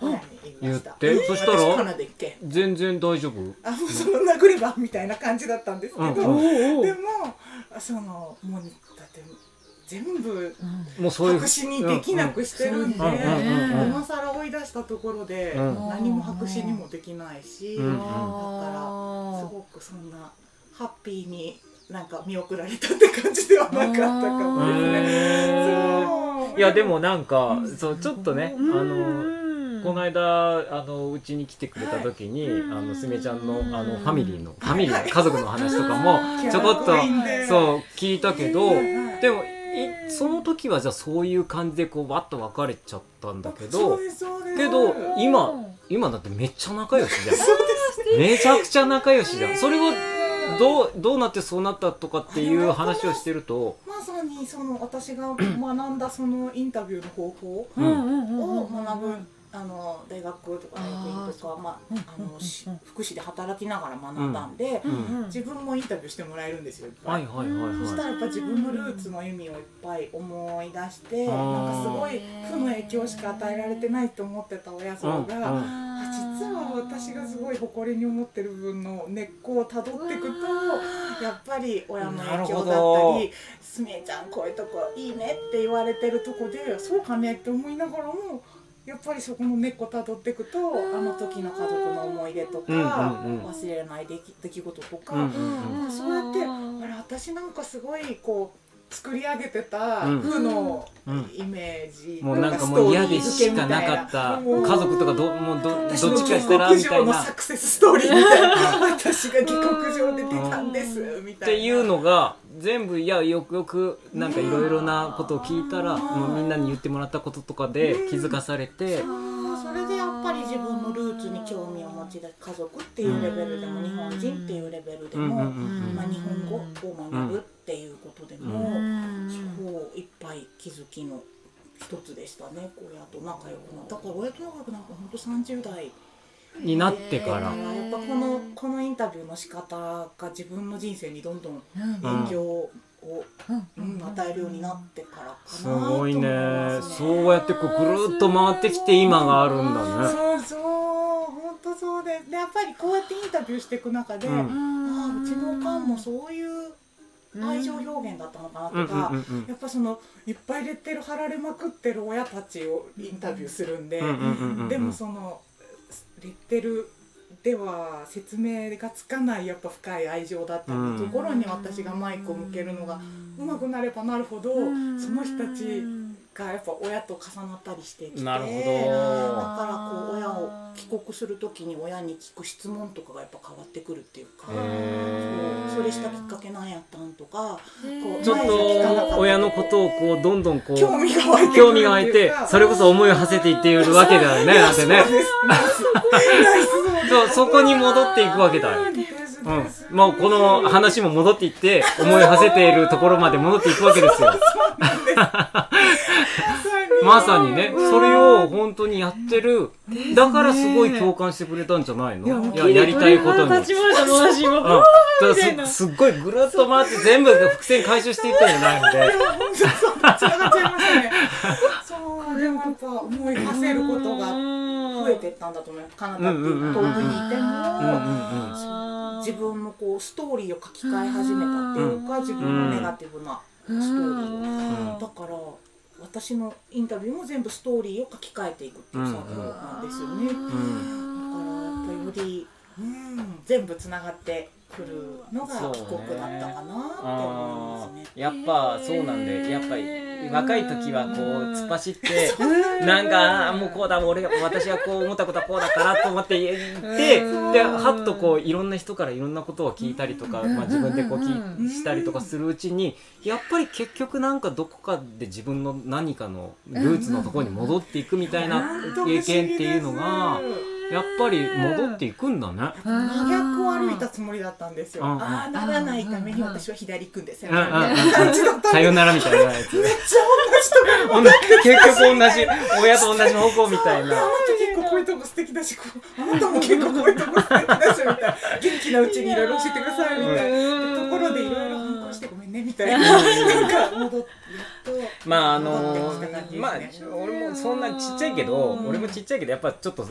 親に言いました。そしたら？全然大丈夫？あもうその殴り場みたいな感じだったんですけど、でもそのもうだって全部もうそういう白紙にできなくしてるんで、今更追い出したところでうん何も白紙にもできないし、うんだからすごくそんなハッピーになんか見送られたって感じではなかったかもいやでもなんかうんそうちょっとねあのこの間あのうちに来てくれた時に、はいあのすめちゃんのうんあのファミリーのファミリーの家族の話とかもうんちょこっとそう聞いたけどはいでもいその時はじゃあそういう感じでこうわっと別れちゃったんだけどけど今今だってめっちゃ仲良しじゃん。めちゃくちゃ仲良しじゃん。それをどうどうなってそうなったとかっていう話をしてるとまさにその私が学んだそのインタビューの方法を学ぶあの大学とか大学院とかまああのし福祉で働きながら学んだんでうんうん。自分もインタビューしてもらえるん。ですよいっぱはいいはいはいそしたはらやっぱ自分のルーツの意味をいっぱい思い出してあなーんかすごい負の影響しか与えられてないと思ってた親像うん。うんがあ実は私がすごい誇りに思ってる部分の根っこをたどっていくとやっぱり親の影響だったどり「すみえちゃんこういうとこいいね」って言われてるとこでそうかねって思いながらもやっぱりそこの根っこたどっていくとあの時の家族の思い出とか忘れられない出来出来事とか。うんうんうんそうやってあれ私なんかすごいこう作り上げてたうん。負のうん。イメージ、もうなんかもう嫌でしかなかった。家族とかどもうどどっちかしたら克みたいな。上のサクセスストーリーみたいな。私が下克上で出たんですみたいな。っていうのが全部いやよくよくなんかいろいろなことを聞いたら、うんもうみんなに言ってもらったこととかで気づかされて、それでやっぱり自分のルーツに興味を持ち出家族っていうレベルでも日本人っていうレベルでも、うんうんうんまあ、日本語を学ぶ。ってことでも、そういっぱい気づきの一つでしたね。親と仲良くなだから親と仲良くなった本当30代。になってから、やっぱこのこのインタビューの仕方が自分の人生にどんどん影響を、うん。与えるようになってからかなすごいね。そうやってこうぐるっと回ってきて今があるんだね。そうそう。本当そうででやっぱりこうやってインタビューしていく中で、うん。ああうちのおかんもそういう愛情表現だったのかなうんとか、うんうんうんやっぱそのいっぱいレッテル貼られまくってる親たちをインタビューするんで、うんうんうんうんでもそのレッテルでは説明がつかないやっぱ深い愛情だったりところに私がマイクを向けるのがうまくなればなるほどその人たちがやっぱ親と重なったりしてきてなるほど。だからこう親を帰国する時に親に聞く質問とかがやっぱ変わってくるっていうかそうそれしたきっかけなんやったんとかこうちょっと親のことをこうどんどんこう興味が湧いて興味が湧いてそれこそ思いを馳せていっているわけだよねだってね。そうそこに戻っていくわけだよ。うんもうこの話も戻っていって思い馳せているところまで戻っていくわけですよ。まさにね、それを本当にやってる。だからすごい共感してくれたんじゃないの？いや、やりたいことに。うん。立ちました私もだからすすっごいぐるっと回って全部伏線回収していったんじゃないので。そうでもやっぱ思い馳せることが増えてったんだと思いますカナダっていう遠くにいても自分のこうストーリーを書き換え始めたっていうか自分のネガティブなストーリーをだから私のインタビューも全部ストーリーを書き換えていくっていう作業なんですよね。うん。だからやっぱりより、うん、全部つながってくるのが帰国だったかなって思いますね。やっぱそうなんでやっぱり若い時はこう突っ走ってなんかもうこうだ俺が私がこう思ったことはこうだからと思って言ってではっとこういろんな人からいろんなことを聞いたりとか、まあ、自分でこう聞いしたりとかするうちにやっぱり結局なんかどこかで自分の何かのルーツのところに戻っていくみたいな経験っていうのがやっぱり戻っていくんだね。真逆を歩いたつもりだったんですよ。ああならないために私は左行くんですよ。さよならみたいなやつ。めっちゃ同じとこ結局同じ親と同じ方向みたいな。あなた結構こういうとこ素敵だしこうあなたも結構こういうとこ素敵だしみたいな元気なうちにいろいろ教えてくださいみたいなところでいろいろ反抗してごめんねみたいななんか戻っまああのまあ俺もそんなちっちゃいけどうん。俺もちっちゃいけどやっぱちょっと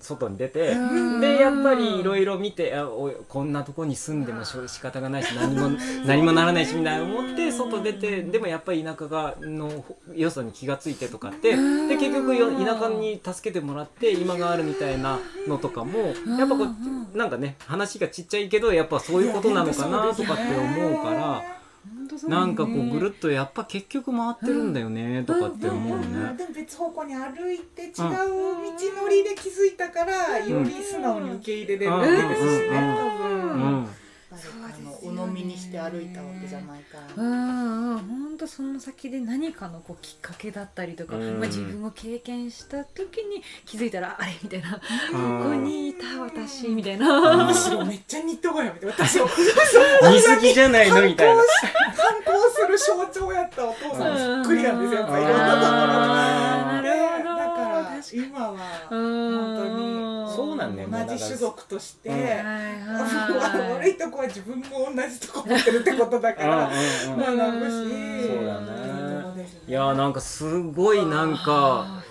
外に出てうん。でやっぱりいろいろ見てあおこんなとこに住んでもしょ仕方がないし何も何もならないしみたいな思って外出てでもやっぱり田舎がの良さに気がついてとかってで結局よ田舎に助けてもらって今があるみたいなのとかもやっぱこうなんかね話がちっちゃいけどやっぱそういうことなのかなとかって思うから。なんかこうぐるっとやっぱ結局回ってるんだよねとかって思うね。でも別方向に歩いて違う道のりで気づいたから、より素直に受け入れれるわけですしね、うん多分、うん誰かの鵜呑みにして歩いたわけじゃないから、うんうん。本当その先で何かのこうきっかけだったりとか、うん。まあ、自分を経験した時に気づいたらあれみたいな、うん。ここにいた私みたいな、むしろめっちゃニットがやめて私を似すぎじゃないのみたいな。反抗する象徴やったお父さんそっくりなんですよやっぱいろんなところがだから今はう。ん本当になんね同じ種族として、<laughs> 悪いとこは自分も同じとこ持ってるってことだから。学ぶし。そうだね。いやーなんかすごいなんか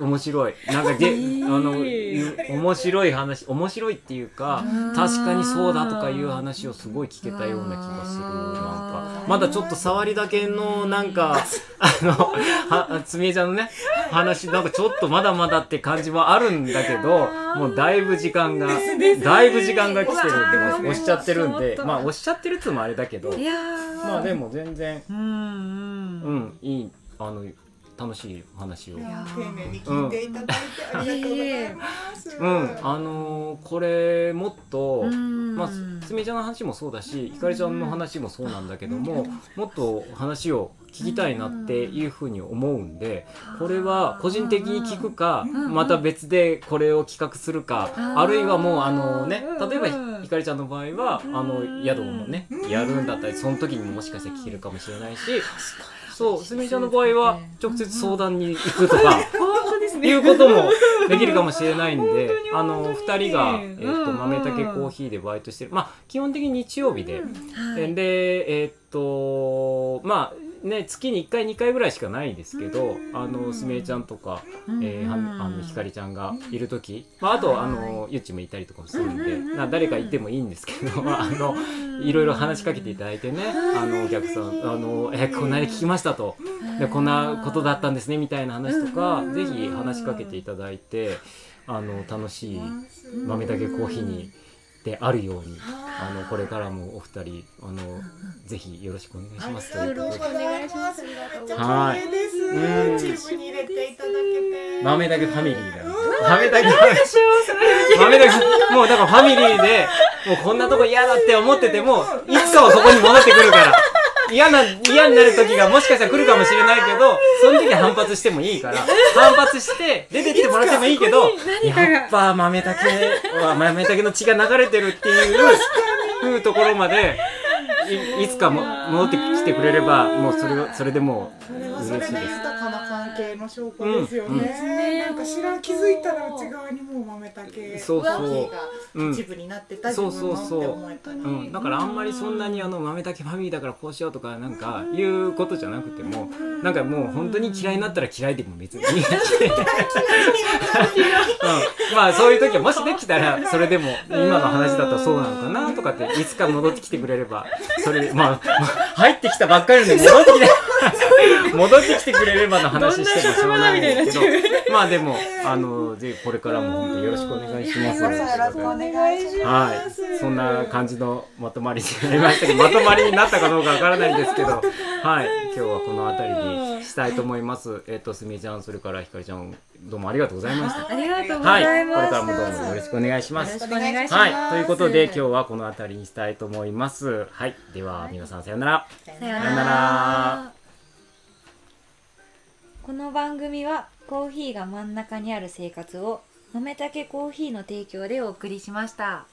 面白い。なんかでいい。あのゆ面白い話面白いっていうか確かにそうだとかいう話をすごい聞けたような気がする。なんかまだちょっと触りだけのなんか <laughs> あのはつみえちゃんのね話なんかちょっとまだまだって感じはあるんだけどもうだいぶ時間がだいぶ時間が来てるんで押しちゃってるんでまあ押しちゃってるっつもあれだけど。まあでも全然。うんいいあの楽しい話を。丁寧に聞いていただいてありがとうございます。うん、あのーこれもっと、うん。まあ、すみちゃんの話もそうだしひかりちゃんの話もそうなんだけども、もっと話を聞きたいなっていうふうに思うんでこれは個人的に聞くかん。また別でこれを企画するかうん。あるいはもうあのねうん。例えばひかりちゃんの場合はあのうん。宿もねやるんだったりその時にももしかして聞けるかもしれないしそうすみちゃんの場合は直接相談に行くとか。いうこともできるかもしれないんであの本当に2人が、えー、と豆たけコーヒーでバイトしてる。まあ基本的に日曜日で、はい。でえっ、とまあね月に1回2回ぐらいしかないですけどあのすみれちゃんとか、えあのひかりちゃんがいる時、まあ、あとあのゆっちもいたりとかもするんでな誰かいてもいいんですけどあのいろいろ話しかけていただいてねあのお客さん「あのえこんなに聞きました」と。でこんなことだったんですねみたいな話とかうんぜひ話しかけていただいてあの楽しい。豆だけコーヒーにであるようにあのこれからもお二人あのぜひよろしくお願いしますとありがいうこととでうございます。めっちゃはいチームに入れていただけて。豆だけファミリーだよ。豆だけ豆だけもうだからファミリーでもうこんなとこ嫌だって思っててもいつかはそこに戻ってくるから嫌な嫌になる時がもしかしたら来るかもしれないけどその時は反発してもいいから反発して出てってもらってもいいけどやっぱ豆だけは豆だけの血が流れてるっていうところまでいいつかも戻ってきてくれればもうそれはそれでもう嬉しいです。豊かな関係の証拠ですようん。ね。なんか知らん気づいたら内側にもう豆竹そうそうが一部になってた自分のって思えたら。うん、だからあんまりそんなにあの豆だけファミリーだからこうしようとかなんかいうことじゃなくてもなんかもう本当に嫌いになったら嫌いでも別に。<laughs> まあそういう時はもしできたらそれでも今の話だったらそうなのかなとかっていつか戻ってきてくれればそれでまあ、まあ入ってきたばっかりで戻ってきて <laughs> 戻ってきてくれればの話してもしょうがないんですけどまあでもあのぜひこれからも本当よろしくお願いします。よろしくお願いします。はい、そんな感じのまとまりになりましたけど、まとまりになったかどうかわからないんですけど、<laughs> はい、今日はこの辺りにしたいと思います。えっ、と、すみちゃん、それからひかりちゃん、どうもありがとうございました。ありがとうごはい、こざいます、れからもどうもよろしくお願いしますよろし。くお願いします、はい、ということで、今日はこの辺りにしたいと思います。はい、では、皆さんさようなら。さよさようならこの番組はコーヒーが真ん中にある生活を飲めたけコーヒーの提供でお送りしました。